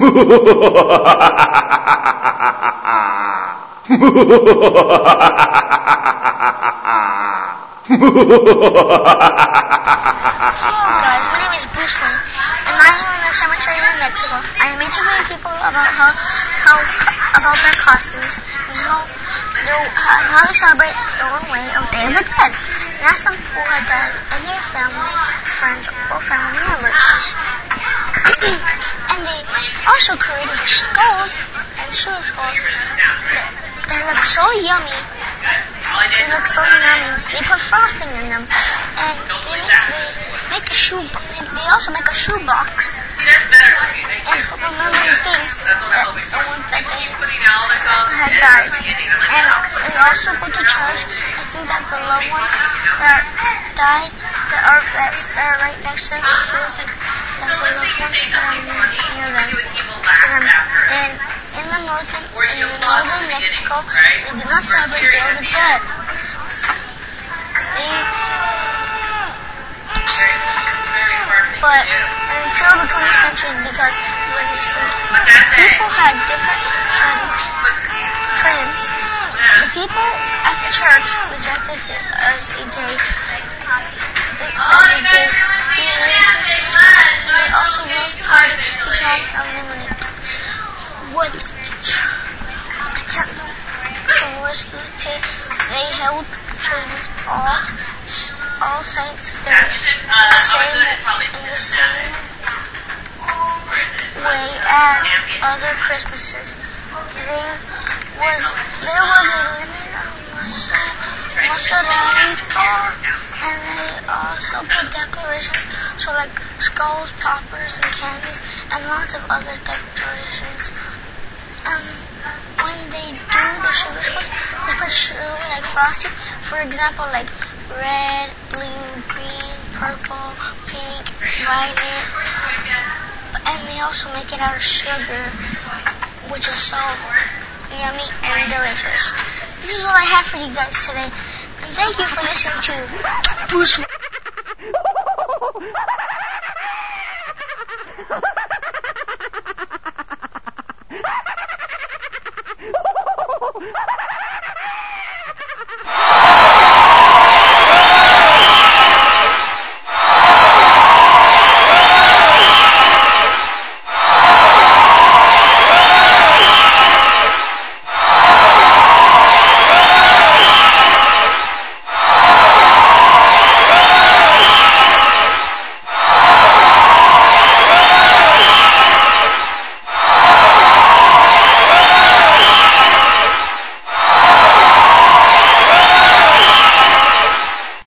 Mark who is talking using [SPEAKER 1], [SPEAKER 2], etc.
[SPEAKER 1] Hello guys, my name is Bruce Wayne, and I live in the cemetery in Mexico. I am interviewing people about how, how about their costumes and how their, how they celebrate their own way of Day of the Dead. And ask them who had died and their family, friends, or family members. They also created skulls and sugar skulls that look so yummy. They look so yummy. They put frosting in them, and they make, they make a shoe. They, they also make a shoe box and put remembering things that the ones that they had died. And they also go to church. Think that the loved ones that died that are that, are right next to them it like that the loved ones are near them them. And in the northern in northern Mexico, they do not celebrate Day of the Dead. They but until the 20th century, because people had different church rejected it as a day. As a day. They also made part is not. What the Catholic was they held traditions all all saints day the same in the same way as other Christmases. There was there was a limit on mozzarella, and they also put decorations, so like skulls, poppers, and candies, and lots of other decorations. Um, when they do the sugar skulls, they put sugar like frosting. For example, like red, blue, green, purple, pink, violet. And they also make it out of sugar, which is so yummy and delicious. This is all I have for you guys today. And thank you for listening to Bruce. Ha